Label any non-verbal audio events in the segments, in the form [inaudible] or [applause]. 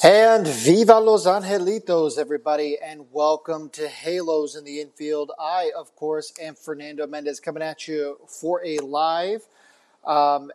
And viva los angelitos, everybody, and welcome to Halos in the Infield. I, of course, am Fernando Mendez coming at you for a live um,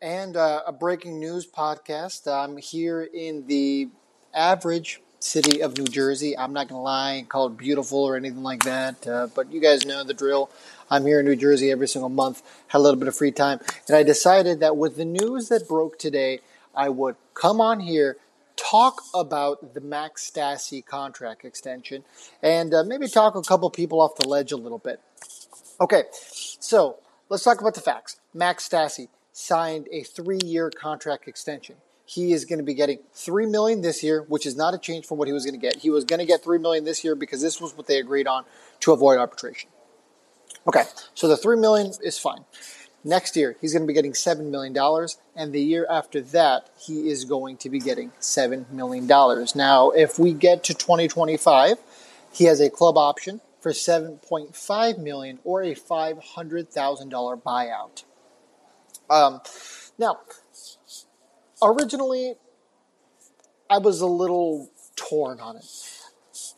and uh, a breaking news podcast. I'm here in the average city of New Jersey. I'm not going to lie and call it beautiful or anything like that, uh, but you guys know the drill. I'm here in New Jersey every single month, had a little bit of free time, and I decided that with the news that broke today, I would come on here talk about the Max Stassi contract extension and uh, maybe talk a couple people off the ledge a little bit. Okay, so let's talk about the facts. Max Stassi signed a three-year contract extension. He is going to be getting three million this year, which is not a change from what he was going to get. He was going to get three million this year because this was what they agreed on to avoid arbitration. Okay, so the three million is fine. Next year, he's going to be getting $7 million, and the year after that, he is going to be getting $7 million. Now, if we get to 2025, he has a club option for 7.5 million or a $500,000 buyout. Um, now, originally, I was a little torn on it.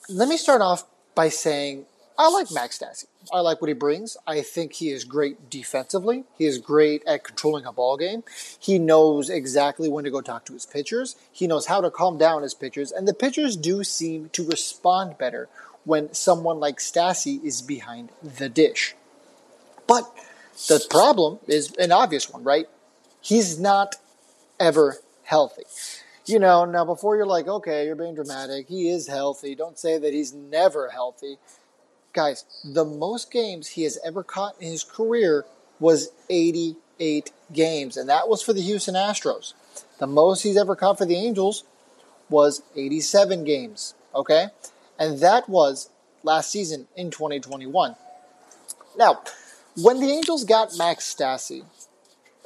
Let me start off by saying I like Max Stassi. I like what he brings. I think he is great defensively. He is great at controlling a ball game. He knows exactly when to go talk to his pitchers. He knows how to calm down his pitchers, and the pitchers do seem to respond better when someone like Stassi is behind the dish. But the problem is an obvious one, right? He's not ever healthy. You know, now before you're like, okay, you're being dramatic, he is healthy. Don't say that he's never healthy guys, the most games he has ever caught in his career was 88 games, and that was for the Houston Astros. The most he's ever caught for the Angels was 87 games, okay? And that was last season in 2021. Now, when the Angels got Max Stassi,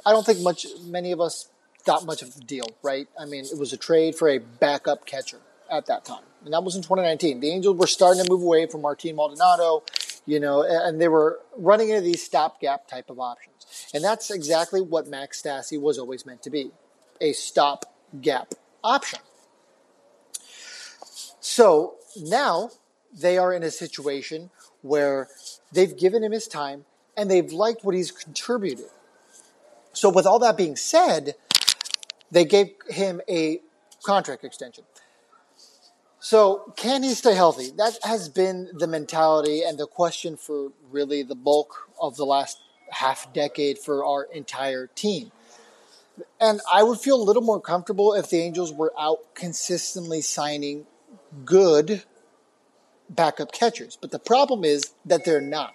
I don't think much many of us got much of the deal, right? I mean, it was a trade for a backup catcher at that time and that was in 2019. The Angels were starting to move away from Martin Maldonado, you know, and they were running into these stopgap type of options. And that's exactly what Max Stassi was always meant to be a stopgap option. So now they are in a situation where they've given him his time and they've liked what he's contributed. So, with all that being said, they gave him a contract extension. So, can he stay healthy? That has been the mentality and the question for really the bulk of the last half decade for our entire team. And I would feel a little more comfortable if the Angels were out consistently signing good backup catchers. But the problem is that they're not.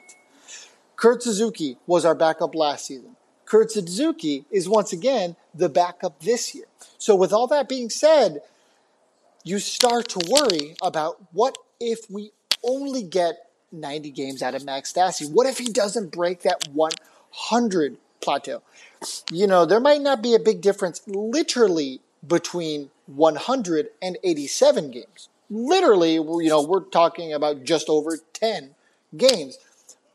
Kurt Suzuki was our backup last season. Kurt Suzuki is once again the backup this year. So, with all that being said, you start to worry about what if we only get 90 games out of Max Stassi? What if he doesn't break that 100 plateau? You know, there might not be a big difference literally between 100 and 87 games. Literally, you know, we're talking about just over 10 games.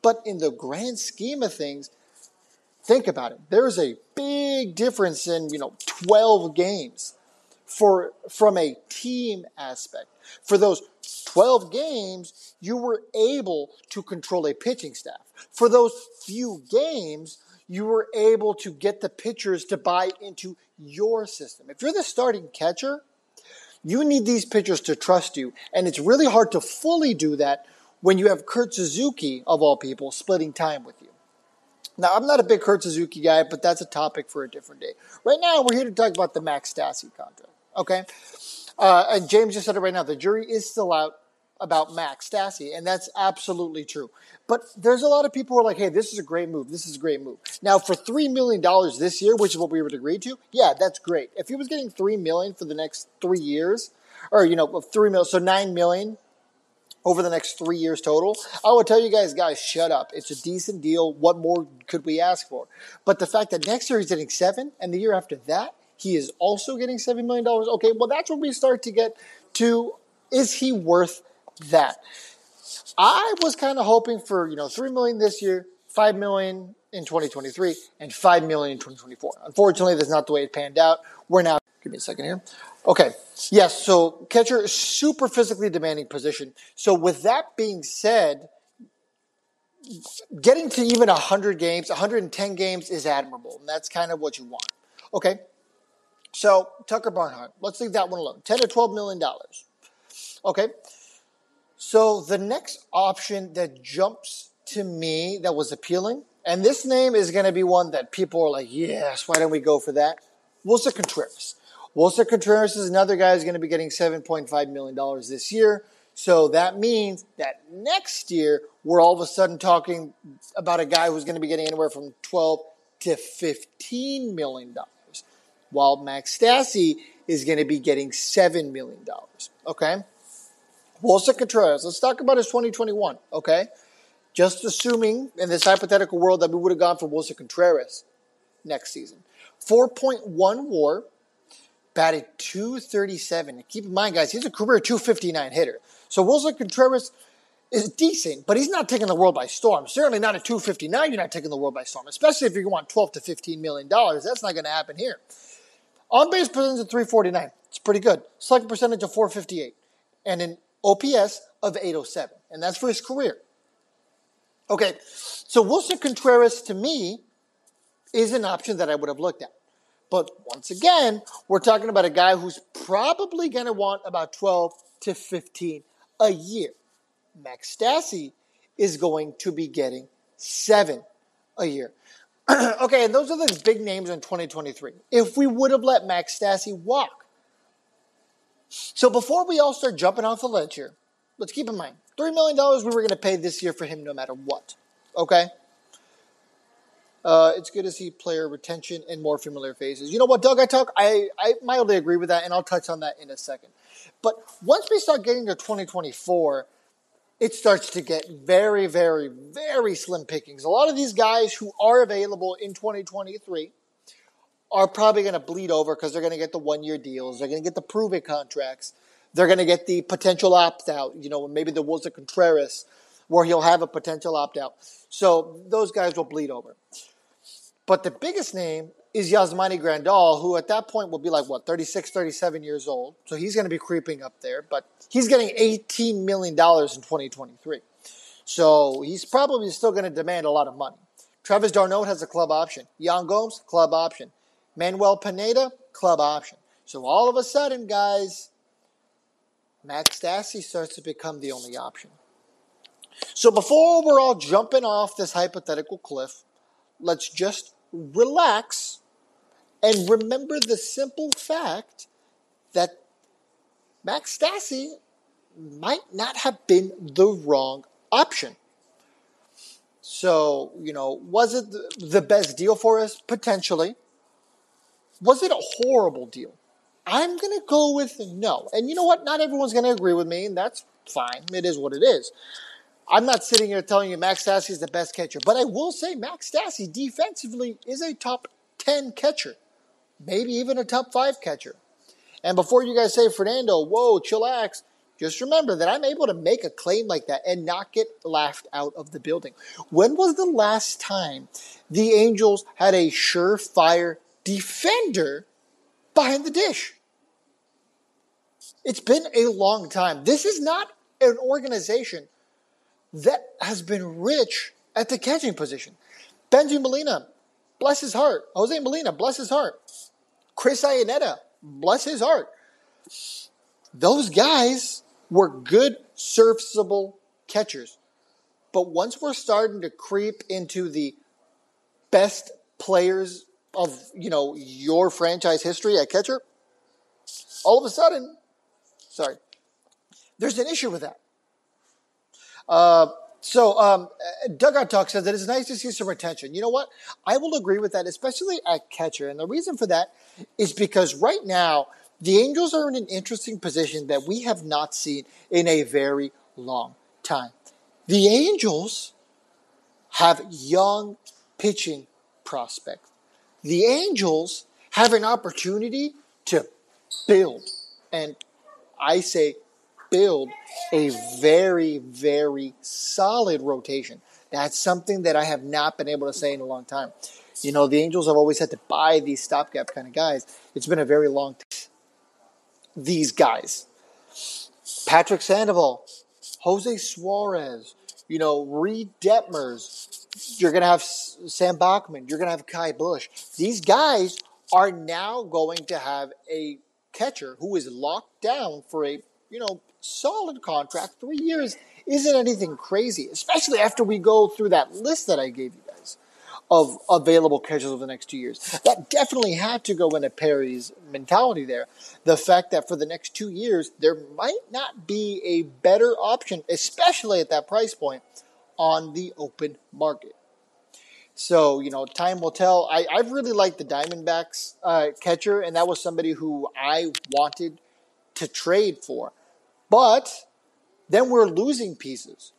But in the grand scheme of things, think about it. There's a big difference in, you know, 12 games for from a team aspect. For those 12 games, you were able to control a pitching staff. For those few games, you were able to get the pitchers to buy into your system. If you're the starting catcher, you need these pitchers to trust you, and it's really hard to fully do that when you have Kurt Suzuki, of all people, splitting time with you. Now, I'm not a big Kurt Suzuki guy, but that's a topic for a different day. Right now, we're here to talk about the Max Stassi contract. Okay. Uh, and James just said it right now. The jury is still out about Max Stassi, and that's absolutely true. But there's a lot of people who are like, hey, this is a great move. This is a great move. Now, for $3 million this year, which is what we would agree to, yeah, that's great. If he was getting 3 million for the next three years, or, you know, $3 million, so 9 million over the next three years total, I would tell you guys, guys, shut up. It's a decent deal. What more could we ask for? But the fact that next year he's getting seven, and the year after that, he is also getting $7 million. Okay, well, that's when we start to get to is he worth that? I was kind of hoping for, you know, 3 million this year, 5 million in 2023, and 5 million in 2024. Unfortunately, that's not the way it panned out. We're now, give me a second here. Okay. Yes. So catcher, is super physically demanding position. So with that being said, getting to even 100 games, 110 games is admirable. And that's kind of what you want. Okay. So Tucker Barnhart, let's leave that one alone. 10 to 12 million dollars. Okay. So the next option that jumps to me that was appealing, and this name is going to be one that people are like, yes, why don't we go for that? Willson Contreras. Willson Contreras is another guy who's going to be getting $7.5 million this year. So that means that next year, we're all of a sudden talking about a guy who's going to be getting anywhere from 12 to $15 million, while Max Stassi is going to be getting $7 million. Okay? Willson Contreras, let's talk about his 2021. Okay? Just assuming in this hypothetical world that we would have gone for Willson Contreras next season. 4.1 war, batted 237. Keep in mind, guys, he's a career 259 hitter. So Willson Contreras is decent, but he's not taking the world by storm. Certainly not at 259, you're not taking the world by storm, especially if you want 12 to 15 million dollars. That's not going to happen here. On base percentage of 349. It's pretty good. Slugging percentage of 458. And an OPS of 807. And that's for his career. Okay, so Willson Contreras to me is an option that I would have looked at. But once again, we're talking about a guy who's probably going to want about 12 to 15 a year. Max Stassi is going to be getting seven a year. [clears throat] okay, and those are the big names in 2023. If we would have let Max Stassi walk. So before we all start jumping off the ledge here, let's keep in mind $3 million we were going to pay this year for him no matter what. Okay? Uh, it's good to see player retention and more familiar faces. You know what, Doug? I talk. I, I mildly agree with that, and I'll touch on that in a second. But once we start getting to 2024, it starts to get very, very, very slim pickings. A lot of these guys who are available in 2023 are probably going to bleed over because they're going to get the one year deals. They're going to get the prove it contracts. They're going to get the potential opt out. You know, maybe the Willson Contreras, where he'll have a potential opt out. So those guys will bleed over. But the biggest name is Yasmani Grandal, who at that point will be like, what, 36, 37 years old. So he's going to be creeping up there, but he's getting $18 million in 2023. So he's probably still going to demand a lot of money. Travis d'Arnaud has a club option. Yan Gomes, club option. Manuel Pineda, club option. So all of a sudden, guys, Max Stassi starts to become the only option. So before we're all jumping off this hypothetical cliff, let's just relax and remember the simple fact that Max Stassi might not have been the wrong option. So, you know, was it the best deal for us? Potentially. Was it a horrible deal? I'm going to go with no. And you know what? Not everyone's going to agree with me, and that's fine. It is what it is. I'm not sitting here telling you Max Stassi is the best catcher, but I will say Max Stassi defensively is a top 10 catcher, maybe even a top 5 catcher. And before you guys say, Fernando, whoa, chillax, just remember that I'm able to make a claim like that and not get laughed out of the building. When was the last time the Angels had a surefire defender behind the dish? It's been a long time. This is not an organization that has been rich at the catching position. Bengie Molina, bless his heart. Jose Molina, bless his heart. Chris Iannetta, bless his heart. Those guys were good, serviceable catchers. But once we're starting to creep into the best players of, you know, your franchise history at catcher, all of a sudden, sorry, there's an issue with that. Uh, so, um, Dugout Talk says that it's nice to see some retention. You know what? I will agree with that, especially at catcher. And the reason for that is because right now, the Angels are in an interesting position that we have not seen in a very long time. The Angels have young pitching prospects. The Angels have an opportunity to build. And I say build a very, very solid rotation. That's something that I have not been able to say in a long time. You know, the Angels have always had to buy these stopgap kind of guys. It's been a very long time. these guys. Patrick Sandoval, Jose Suarez, you know, Reid Detmers. You're going to have Sam Bachman. You're going to have Ky Bush. These guys are now going to have a catcher who is locked down for a, you know, solid contract. Three years isn't anything crazy, especially after we go through that list that I gave you guys of available catchers over the next two years. That definitely had to go into Perry's mentality there. The fact that for the next two years, there might not be a better option, especially at that price point, on the open market. So, you know, time will tell. I, I really liked the Diamondbacks uh, catcher, and that was somebody who I wanted to trade for. But then we're losing pieces.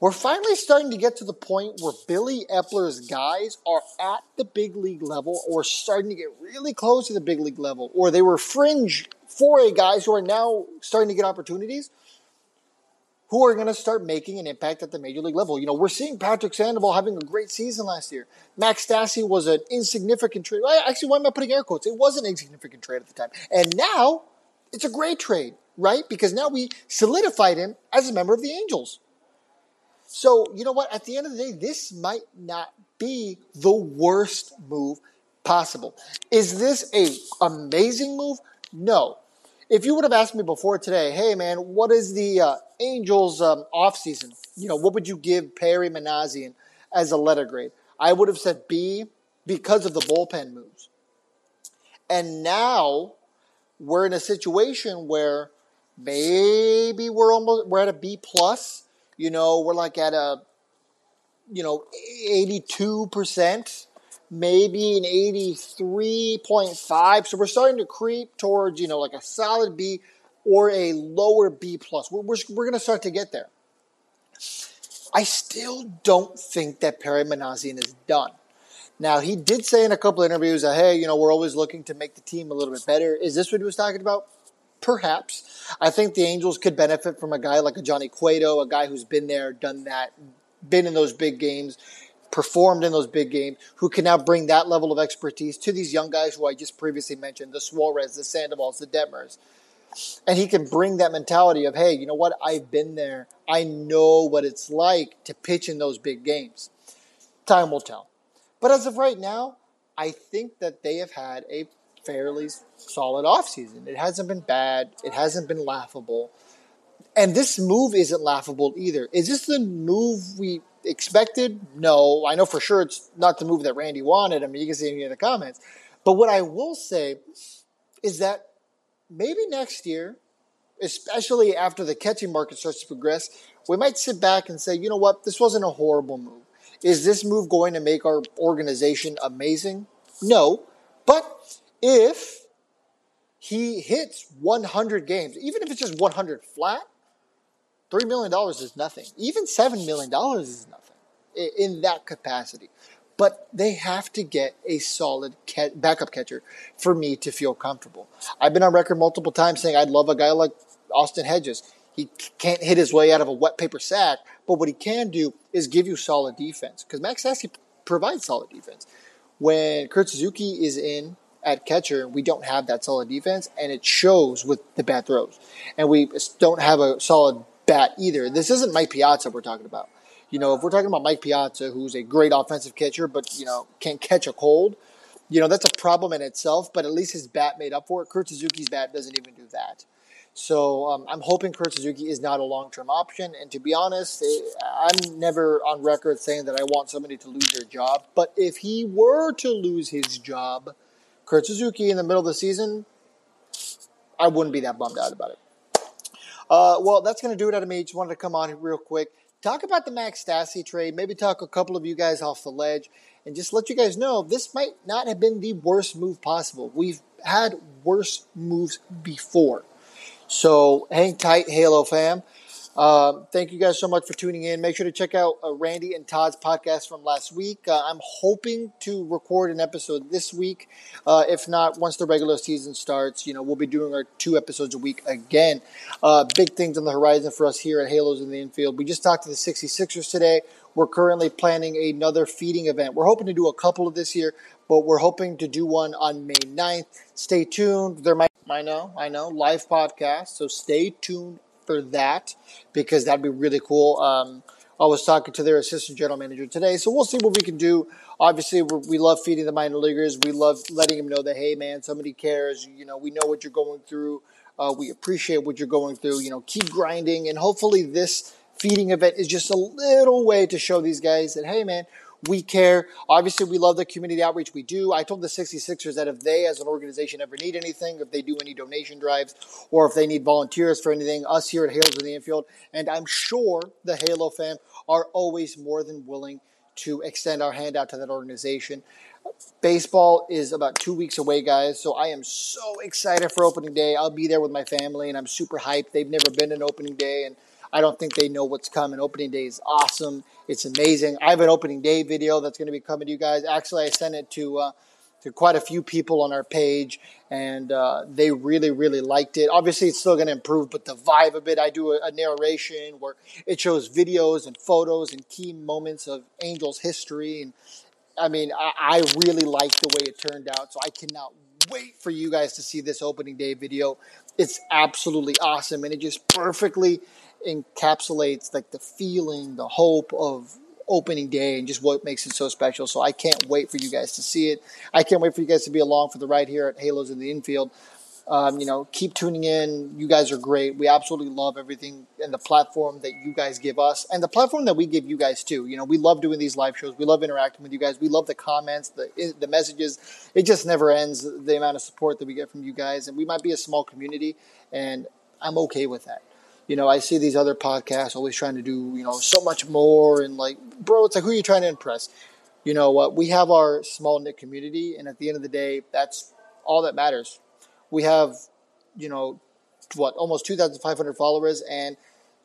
We're finally starting to get to the point where Billy Eppler's guys are at the big league level or starting to get really close to the big league level, or they were fringe 4A guys who are now starting to get opportunities who are going to start making an impact at the major league level. You know, we're seeing Patrick Sandoval having a great season last year. Max Stassi was an insignificant trade. Actually, why am I putting air quotes? It was an insignificant trade at the time. And now it's a great trade, right? Because now we solidified him as a member of the Angels. So, you know what? At the end of the day, this might not be the worst move possible. Is this a amazing move? No. If you would have asked me before today, hey man, what is the uh, Angels um, offseason? You know, what would you give Perry Minasian as a letter grade? I would have said B because of the bullpen moves. And now we're in a situation where maybe we're almost we're at a B plus. You know, we're like at a you know 82 percent maybe an 83.5. So we're starting to creep towards, you know, like a solid B or a lower B plus. We're, we're, we're going to start to get there. I still don't think that Perry Minasian is done. Now, he did say in a couple of interviews that, hey, you know, we're always looking to make the team a little bit better. Is this what he was talking about? Perhaps. I think the Angels could benefit from a guy like a Johnny Cueto, a guy who's been there, done that, been in those big games, performed in those big games, who can now bring that level of expertise to these young guys who I just previously mentioned, the Suarez, the Sandovals, the Detmers. And he can bring that mentality of, hey, you know what? I've been there. I know what it's like to pitch in those big games. Time will tell. But as of right now, I think that they have had a fairly solid offseason. It hasn't been bad. It hasn't been laughable. And this move isn't laughable either. Is this the move we expected? No. I know for sure it's not the move that Randy wanted. I mean, you can see in the comments. But what I will say is that maybe next year, especially after the catching market starts to progress, we might sit back and say, you know what, this wasn't a horrible move. Is this move going to make our organization amazing? No. But if he hits 100 games, even if it's just 100 flat, $3 million is nothing. Even $7 million is nothing in that capacity. But they have to get a solid backup catcher for me to feel comfortable. I've been on record multiple times saying I'd love a guy like Austin Hedges. He can't hit his way out of a wet paper sack, but what he can do is give you solid defense because Max Stassi provides solid defense. When Kurt Suzuki is in at catcher, we don't have that solid defense, and it shows with the bad throws. And we don't have a solid bat either. This isn't Mike Piazza we're talking about. You know, if we're talking about Mike Piazza, who's a great offensive catcher, but you know can't catch a cold, you know that's a problem in itself. But at least his bat made up for it. Kurt Suzuki's bat doesn't even do that. So um, I'm hoping Kurt Suzuki is not a long-term option. And to be honest, eh, I'm never on record saying that I want somebody to lose their job. But if he were to lose his job, Kurt Suzuki in the middle of the season, I wouldn't be that bummed out about it. Uh, well, that's going to do it out of me. Just wanted to come on real quick, talk about the Max Stassi trade, maybe talk a couple of you guys off the ledge, and just let you guys know this might not have been the worst move possible. We've had worse moves before. So hang tight, Halo fam. Uh, thank you guys so much for tuning in. Make sure to check out uh, Randy and Todd's podcast from last week. Uh, I'm hoping to record an episode this week. Uh, if not, once the regular season starts, you know, we'll be doing our two episodes a week again. Uh, big things on the horizon for us here at Halos in the Infield. We just talked to the 66ers today. We're currently planning another feeding event. We're hoping to do a couple of this year, but we're hoping to do one on May 9th. Stay tuned. There might, I know, I know, live podcast. So stay tuned that because that'd be really cool. Um, I was talking to their assistant general manager today, so we'll see what we can do. Obviously, we love feeding the minor leaguers. We love letting them know that, hey, man, somebody cares. You know, we know what you're going through. Uh, we appreciate what you're going through. You know, keep grinding, and hopefully, this feeding event is just a little way to show these guys that, hey, man, we care. Obviously, we love the community outreach we do. I told the 66ers that if they, as an organization, ever need anything, if they do any donation drives, or if they need volunteers for anything, us here at Halos in the Infield, and I'm sure the Halo fam are always more than willing to extend our hand out to that organization. Baseball is about two weeks away, guys, so I am so excited for opening day. I'll be there with my family, and I'm super hyped. They've never been an opening day, and I don't think they know what's coming. Opening day is awesome. It's amazing. I have an opening day video that's going to be coming to you guys. Actually, I sent it to uh, to quite a few people on our page, and uh, they really, really liked it. Obviously, it's still going to improve, but the vibe of it, I do a, a narration where it shows videos and photos and key moments of Angels history, and I mean, I, I really like the way it turned out. So I cannot wait for you guys to see this opening day video. It's absolutely awesome, and it just perfectly encapsulates like the feeling, the hope of opening day and just what makes it so special. So I can't wait for you guys to see it. I can't wait for you guys to be along for the ride here at Halos in the Infield. Um, you know, keep tuning in. You guys are great. We absolutely love everything and the platform that you guys give us and the platform that we give you guys too. You know, we love doing these live shows. We love interacting with you guys. We love the comments, the the messages. It just never ends. The amount of support that we get from you guys, and we might be a small community, and I'm okay with that you know, I see these other podcasts always trying to do, you know, so much more and like, bro, it's like, who are you trying to impress? You know what? we have our small knit community, and at the end of the day, that's all that matters. We have, you know, what, almost 2,500 followers, and,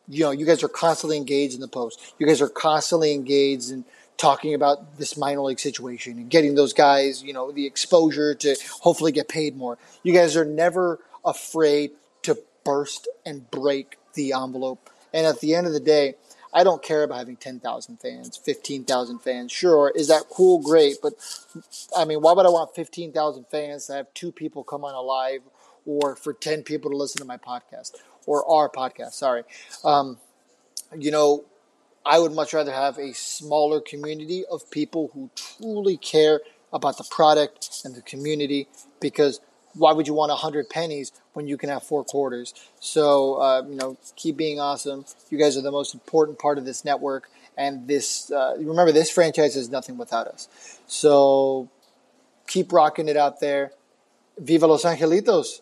you know, you guys are constantly engaged in the post. You guys are constantly engaged in talking about this minor league situation and getting those guys, you know, the exposure to hopefully get paid more. You guys are never afraid to burst and break the envelope. And at the end of the day, I don't care about having 10,000 fans, 15,000 fans. Sure, is that cool? Great. But I mean, why would I want 15,000 fans to have two people come on a live or for 10 people to listen to my podcast or our podcast? Sorry. Um, you know, I would much rather have a smaller community of people who truly care about the product and the community because why would you want 100 pennies when you can have four quarters? So, uh, you know, keep being awesome. You guys are the most important part of this network. And this, uh, remember, this franchise is nothing without us. So keep rocking it out there. Viva Los Angelitos.